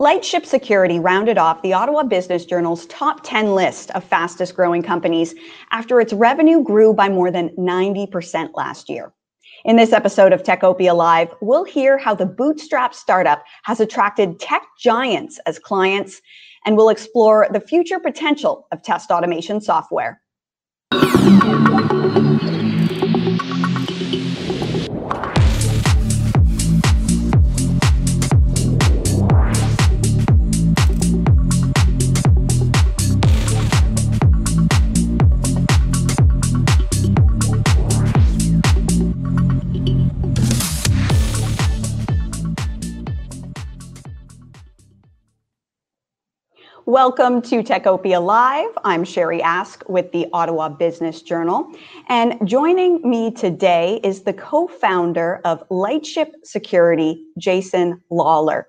Lightship Security rounded off the Ottawa Business Journal's top 10 list of fastest growing companies after its revenue grew by more than 90% last year. In this episode of Techopia Live, we'll hear how the bootstrap startup has attracted tech giants as clients, and we'll explore the future potential of test automation software. Welcome to Techopia Live. I'm Sherry Aske with the Ottawa Business Journal. And joining me today is the co founder of Lightship Security, Jason Lawlor.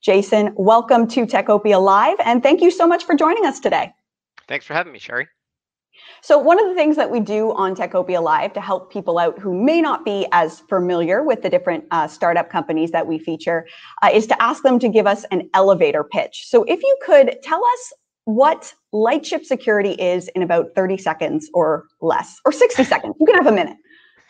Jason, welcome to Techopia Live, and thank you so much for joining us today. Thanks for having me, Sherry. So one of the things that we do on Techopia Live to help people out who may not be as familiar with the different uh, startup companies that we feature uh, is to ask them to give us an elevator pitch. So if you could tell us what Lightship Security is in about 30 seconds or less, or 60 seconds, you can have a minute.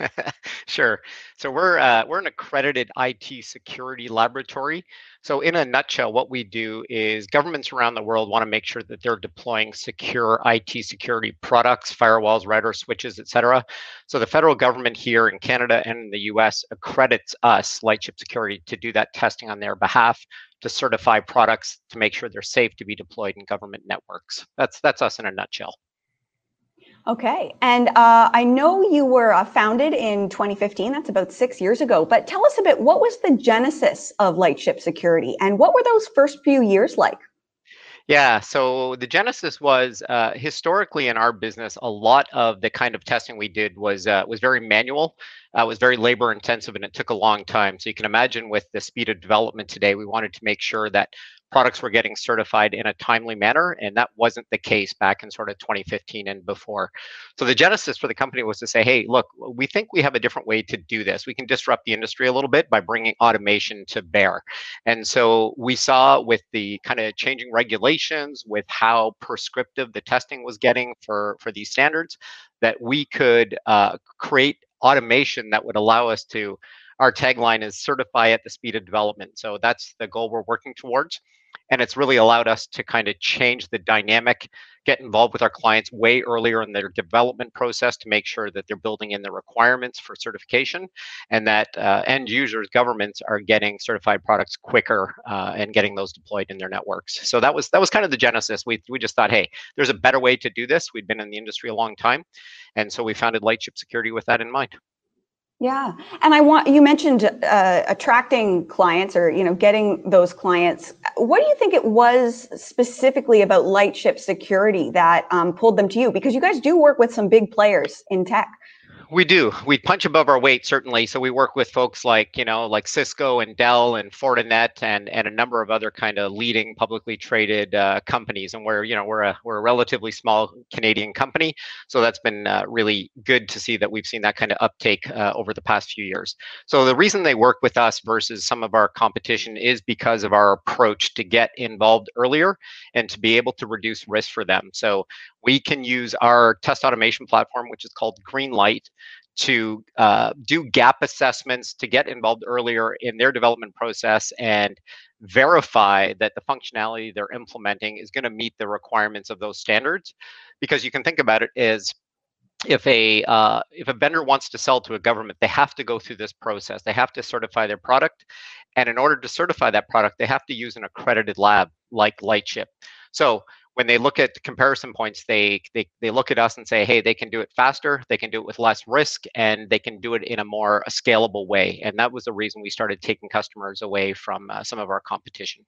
sure. So we're uh, we're an accredited IT security laboratory. So in a nutshell, what we do is governments around the world want to make sure that they're deploying secure IT security products, firewalls, routers, switches, etc. So the federal government here in Canada and in the U.S. accredits us, Lightship Security, to do that testing on their behalf to certify products to make sure they're safe to be deployed in government networks. That's that's us in a nutshell. Okay. And uh, I know you were uh, founded in 2015. That's about six years ago. But tell us a bit what was the genesis of Lightship Security and what were those first few years like? Yeah, so the genesis was uh, historically in our business, a lot of the kind of testing we did was uh, was very manual, uh, was very labor intensive, and it took a long time. So you can imagine with the speed of development today, we wanted to make sure that products were getting certified in a timely manner, and that wasn't the case back in sort of 2015 and before. So the genesis for the company was to say, hey, look, we think we have a different way to do this. We can disrupt the industry a little bit by bringing automation to bear. And so we saw with the kind of changing regulations, with how prescriptive the testing was getting for for these standards, that we could uh, create automation that would allow us to our tagline is certify at the speed of development. So that's the goal we're working towards and it's really allowed us to kind of change the dynamic get involved with our clients way earlier in their development process to make sure that they're building in the requirements for certification and that uh, end users governments are getting certified products quicker uh, and getting those deployed in their networks. So that was that was kind of the genesis. We, we just thought hey there's a better way to do this. We've been in the industry a long time and so we founded lightship security with that in mind. Yeah, and I want you mentioned uh, attracting clients or you know getting those clients. What do you think it was specifically about Lightship Security that um, pulled them to you? Because you guys do work with some big players in tech. We do. We punch above our weight, certainly. So we work with folks like, you know, like Cisco and Dell and Fortinet and and a number of other kind of leading publicly traded uh, companies. And we're, you know, we're a we're a relatively small Canadian company, so that's been uh, really good to see that we've seen that kind of uptake uh, over the past few years. So the reason they work with us versus some of our competition is because of our approach to get involved earlier and to be able to reduce risk for them. So we can use our test automation platform, which is called Greenlight, to uh, do gap assessments to get involved earlier in their development process and verify that the functionality they're implementing is going to meet the requirements of those standards. Because you can think about it as if a uh, if a vendor wants to sell to a government they have to go through this process. They have to certify their product. And in order to certify that product they have to use an accredited lab like lightship. So when they look at comparison points, they, they they look at us and say, hey, they can do it faster, they can do it with less risk, and they can do it in a more scalable way. And that was the reason we started taking customers away from uh, some of our competition.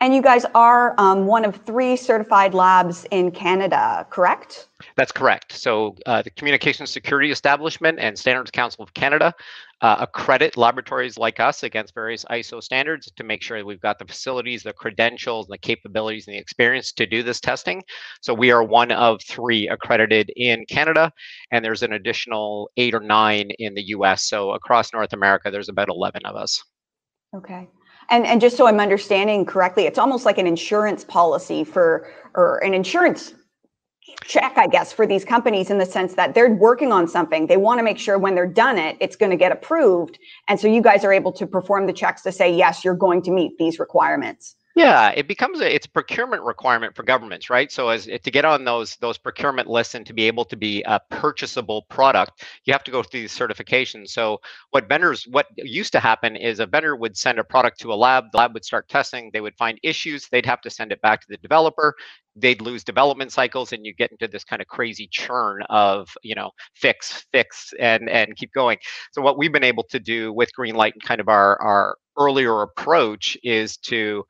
And you guys are um, one of three certified labs in Canada, correct? That's correct. So uh, the Communications Security Establishment and Standards Council of Canada uh, accredit laboratories like us against various ISO standards to make sure that we've got the facilities, the credentials, and the capabilities and the experience to do this testing. So we are one of three accredited in Canada, and there's an additional eight or nine in the US. So across North America, there's about 11 of us. Okay. And, and just so I'm understanding correctly, it's almost like an insurance policy for, or an insurance check, I guess, for these companies in the sense that they're working on something. They want to make sure when they're done it, it's going to get approved. And so you guys are able to perform the checks to say, yes, you're going to meet these requirements. Yeah, it becomes a it's procurement requirement for governments, right? So as to get on those those procurement lists and to be able to be a purchasable product, you have to go through these certifications. So what vendors what used to happen is a vendor would send a product to a lab, the lab would start testing, they would find issues, they'd have to send it back to the developer, they'd lose development cycles and you get into this kind of crazy churn of you know fix fix and and keep going so what we've been able to do with greenlight and kind of our our earlier approach is to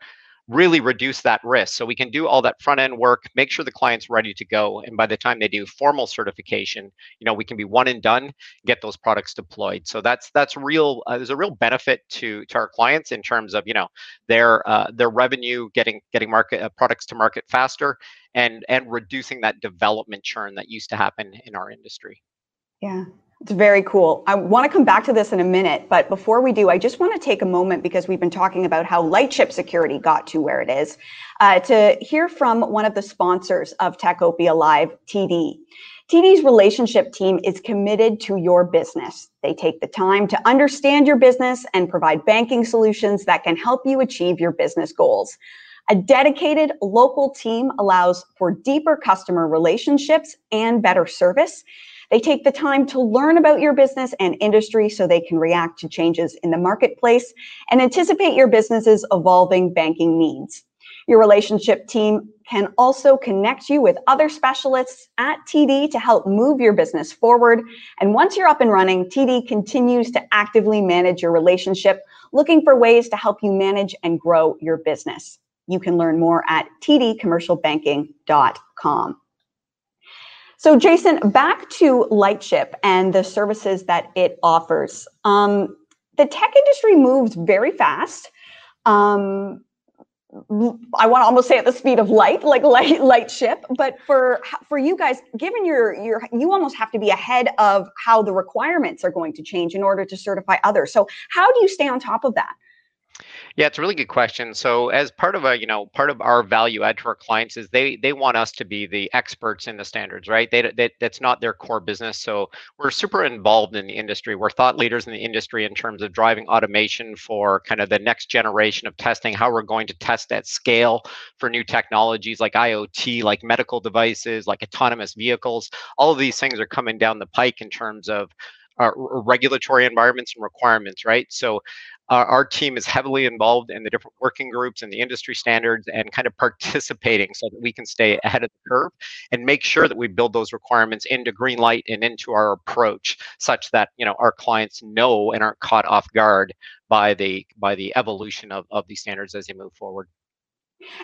really reduce that risk. So we can do all that front end work, make sure the client's ready to go. And by the time they do formal certification, you know, we can be one and done, get those products deployed. So that's that's real. Uh, there's a real benefit to to our clients in terms of you know their uh, their revenue, getting getting market uh, products to market faster, and and reducing that development churn that used to happen in our industry. Yeah. It's very cool. I want to come back to this in a minute, but before we do, I just want to take a moment because we've been talking about how Lightship Security got to where it is, uh, to hear from one of the sponsors of Techopia Live, TD. TD's relationship team is committed to your business. They take the time to understand your business and provide banking solutions that can help you achieve your business goals. A dedicated local team allows for deeper customer relationships and better service. They take the time to learn about your business and industry so they can react to changes in the marketplace and anticipate your business's evolving banking needs. Your relationship team can also connect you with other specialists at TD to help move your business forward. And once you're up and running, TD continues to actively manage your relationship, looking for ways to help you manage and grow your business. You can learn more at tdcommercialbanking.com. So, Jason, back to Lightship and the services that it offers. Um, the tech industry moves very fast. Um, I want to almost say at the speed of light, like light, light ship. But for for you guys, given your your, you almost have to be ahead of how the requirements are going to change in order to certify others. So, how do you stay on top of that? Yeah, it's a really good question. So as part of a, you know, part of our value add to our clients is they they want us to be the experts in the standards, right? They, they that's not their core business. So we're super involved in the industry. We're thought leaders in the industry in terms of driving automation for kind of the next generation of testing, how we're going to test at scale for new technologies like IoT, like medical devices, like autonomous vehicles. All of these things are coming down the pike in terms of uh, regulatory environments and requirements, right? So our team is heavily involved in the different working groups and the industry standards and kind of participating so that we can stay ahead of the curve and make sure that we build those requirements into Greenlight and into our approach such that you know our clients know and aren't caught off guard by the by the evolution of, of these standards as they move forward.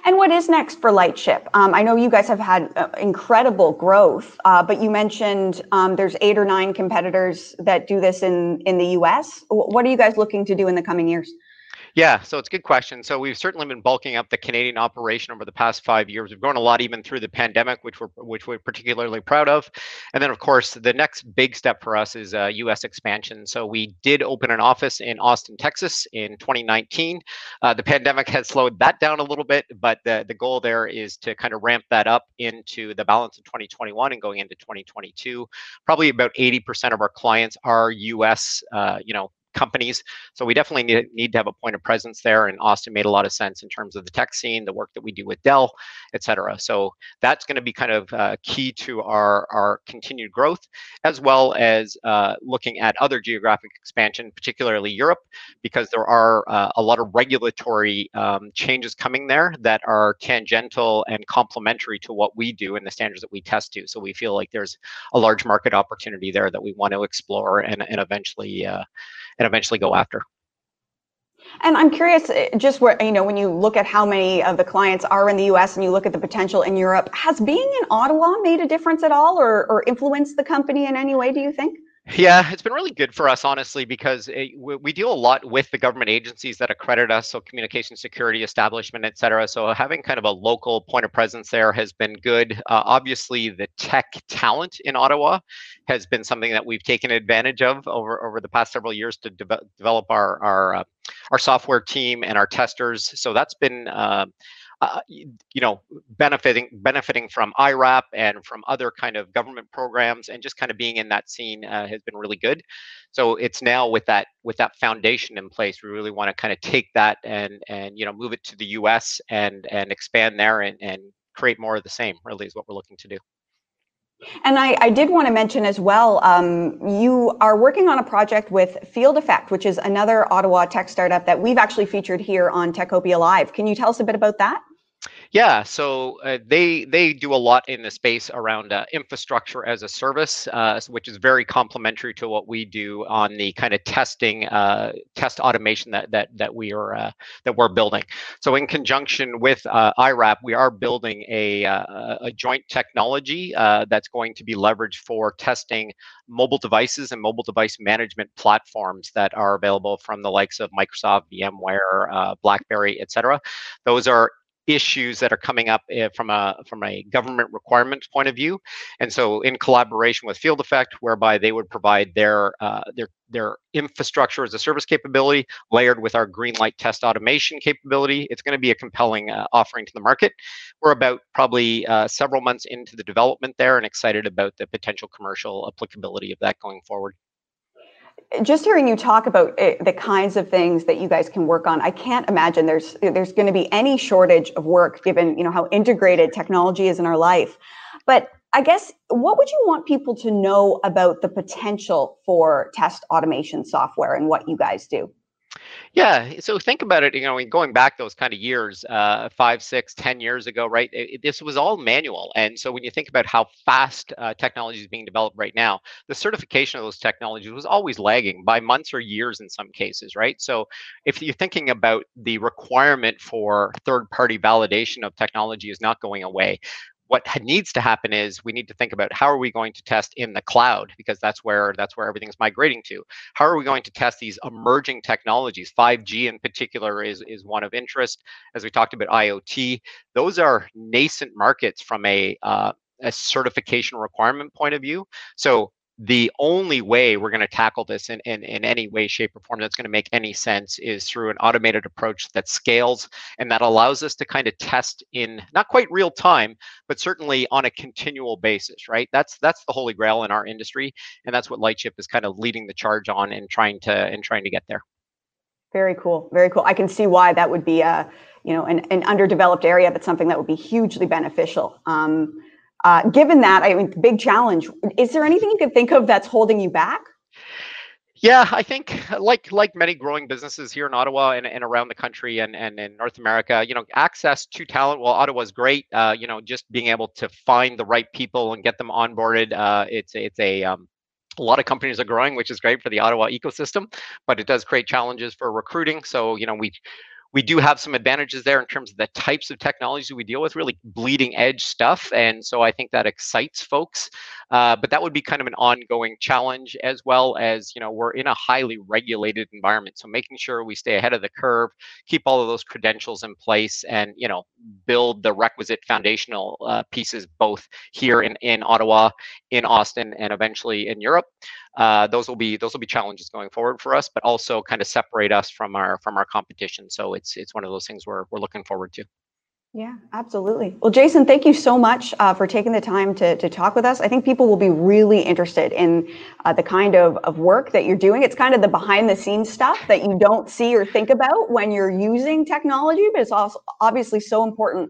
And what is next for Lightship? Um, I know you guys have had uh, incredible growth, uh, but you mentioned um, there's eight or nine competitors that do this in in the U.S. What are you guys looking to do in the coming years? Yeah, so it's a good question. So we've certainly been bulking up the Canadian operation over the past five years. We've grown a lot even through the pandemic, which we're which we're particularly proud of. And then, of course, the next big step for us is uh, U.S. expansion. So we did open an office in Austin, Texas, in 2019. Uh, the pandemic has slowed that down a little bit, but the the goal there is to kind of ramp that up into the balance of 2021 and going into 2022. Probably about 80% of our clients are U.S. Uh, you know companies. So we definitely need, need to have a point of presence there. And Austin made a lot of sense in terms of the tech scene, the work that we do with Dell, et cetera. So that's going to be kind of uh, key to our, our continued growth, as well as uh, looking at other geographic expansion, particularly Europe, because there are uh, a lot of regulatory um, changes coming there that are tangential and complementary to what we do and the standards that we test to. So we feel like there's a large market opportunity there that we want to explore and, and eventually uh, eventually go after. And I'm curious, eh, just where, you know, when you look at how many of the clients are in the US and you look at the potential in Europe, has being in Ottawa made a difference at all or, or influenced the company in any way, do you think? Yeah, it's been really good for us, honestly, because it, we, we, deal a lot with the government agencies that accredit us, so communication security establishment, et cetera. So having kind of a local point of presence there has been good. Uh, obviously, the tech talent in Ottawa has been something that we've taken advantage of over over the past several years to de- develop our our uh, our software team and our testers. So that's been uh, uh, you know, benefiting benefiting from IRAP and from other kind of government programs, and just kind of being in that scene uh, has been really good. So it's now with that with that foundation in place, we really want to kind of take that and and you know move it to the U.S. and and expand there and and create more of the same. Really is what we're looking to do. And I, I, did want to mention as well, um, you are working on a project with Field Effect, which is another Ottawa tech startup that we've actually featured here on Techopia Live. Can you tell us a bit about that? Yeah, so uh, they they do a lot in the space around uh, infrastructure as a service, uh, which is very complementary to what we do on the kind of testing, uh, test automation that that that we are uh, that we're building. So in conjunction with uh, IRAP, we are building a a joint technology that's going to be leveraged for testing mobile devices and mobile device management platforms that are available from the likes of Microsoft, VMware, BlackBerry, etc. Those are issues that are coming up uh, from a from a government requirement point of view, and so in collaboration with Field Effect, whereby they would provide their uh, their their infrastructure as a service capability layered with our Greenlight test automation capability, it's going to be a compelling uh, offering to the market. We're about probably uh, several months into the development there, and excited about the potential commercial applicability of that going forward just hearing you talk about it, the kinds of things that you guys can work on, I can't imagine there's there's going to be any shortage of work given you know how integrated technology is in our life. But I guess what would you want people to know about the potential for test automation software and what you guys do? Yeah. So think about it, you know, going back those kind of years, uh, five, six, ten years ago, right? It, it, this was all manual. And so when you think about how fast uh, technology is being developed right now, the certification of those technologies was always lagging by months or years in some cases, right? So if you're thinking about the requirement for third party validation of technology is not going away, what needs to happen is we need to think about how are we going to test in the cloud because that's where that's where everything's migrating to. How are we going to test these emerging technologies? 5g in particular is is one of interest. As we talked about iot those are nascent markets from a uh, a certification requirement point of view. So the only way we're going to tackle this in, in, in any way, shape, or form that's going to make any sense is through an automated approach that scales and that allows us to kind of test in not quite real time, but certainly on a continual basis, right? That's that's the holy grail in our industry, and that's what Lightship is kind of leading the charge on and trying to and trying to get there. Very cool, very cool. I can see why that would be a you know an, an underdeveloped area, but something that would be hugely beneficial. Um, uh, given that, I mean, big challenge. Is there anything you could think of that's holding you back? Yeah, I think like like many growing businesses here in Ottawa and, and around the country and, and in North America, you know, access to talent. Well, Ottawa's great. Uh, you know, just being able to find the right people and get them onboarded. Uh, it's it's a um, a lot of companies are growing, which is great for the Ottawa ecosystem, but it does create challenges for recruiting. So, you know, we we do have some advantages there in terms of the types of technology we deal with, really bleeding edge stuff. And so I think that excites folks. Uh, but that would be kind of an ongoing challenge as well as, you know, we're in a highly regulated environment. So making sure we stay ahead of the curve, keep all of those credentials in place and, you know, build the requisite foundational uh, pieces both here in, in Ottawa, in Austin, and eventually in Europe uh, those will be those will be challenges going forward for us, but also kind of separate us from our from our competition. So it's it's one of those things we're we're looking forward to. Yeah, absolutely. Well, Jason, thank you so much uh, for taking the time to, to talk with us. I think people will be really interested in uh, the kind of, of work that you're doing. It's kind of the behind the scenes stuff that you don't see or think about when you're using technology, but it's also obviously so important,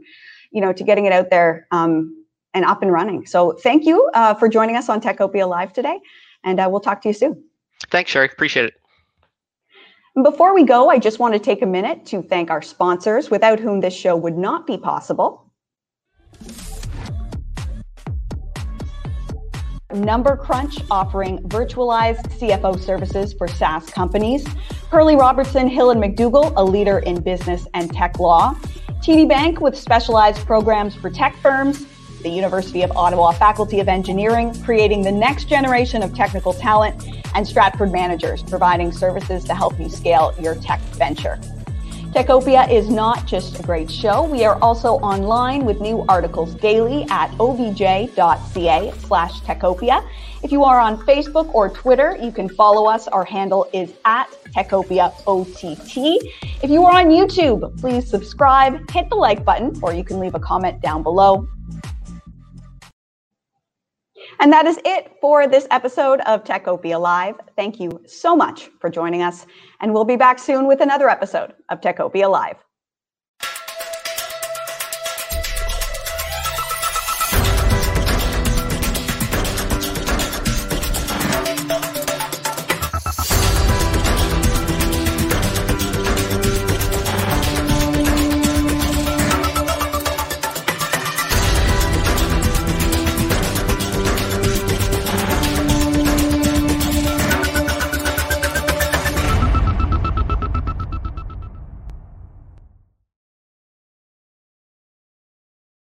you know, to getting it out there um, and up and running. So thank you uh, for joining us on Techopia Live today and uh, we'll talk to you soon. Thanks, Sherry. Appreciate it. Before we go, I just want to take a minute to thank our sponsors, without whom this show would not be possible. Number Crunch offering virtualized CFO services for SaaS companies. Perley Robertson, Hill and McDougall, a leader in business and tech law. TD Bank with specialized programs for tech firms. The University of Ottawa Faculty of Engineering, creating the next generation of technical talent, and Stratford Managers, providing services to help you scale your tech venture. Techopia is not just a great show. We are also online with new articles daily at obj.ca slash Techopia. If you are on Facebook or Twitter, you can follow us. Our handle is at Techopia OTT. If you are on YouTube, please subscribe, hit the like button, or you can leave a comment down below. And that is it for this episode of Techopia Live. Thank you so much for joining us, and we'll be back soon with another episode of Techopia Live.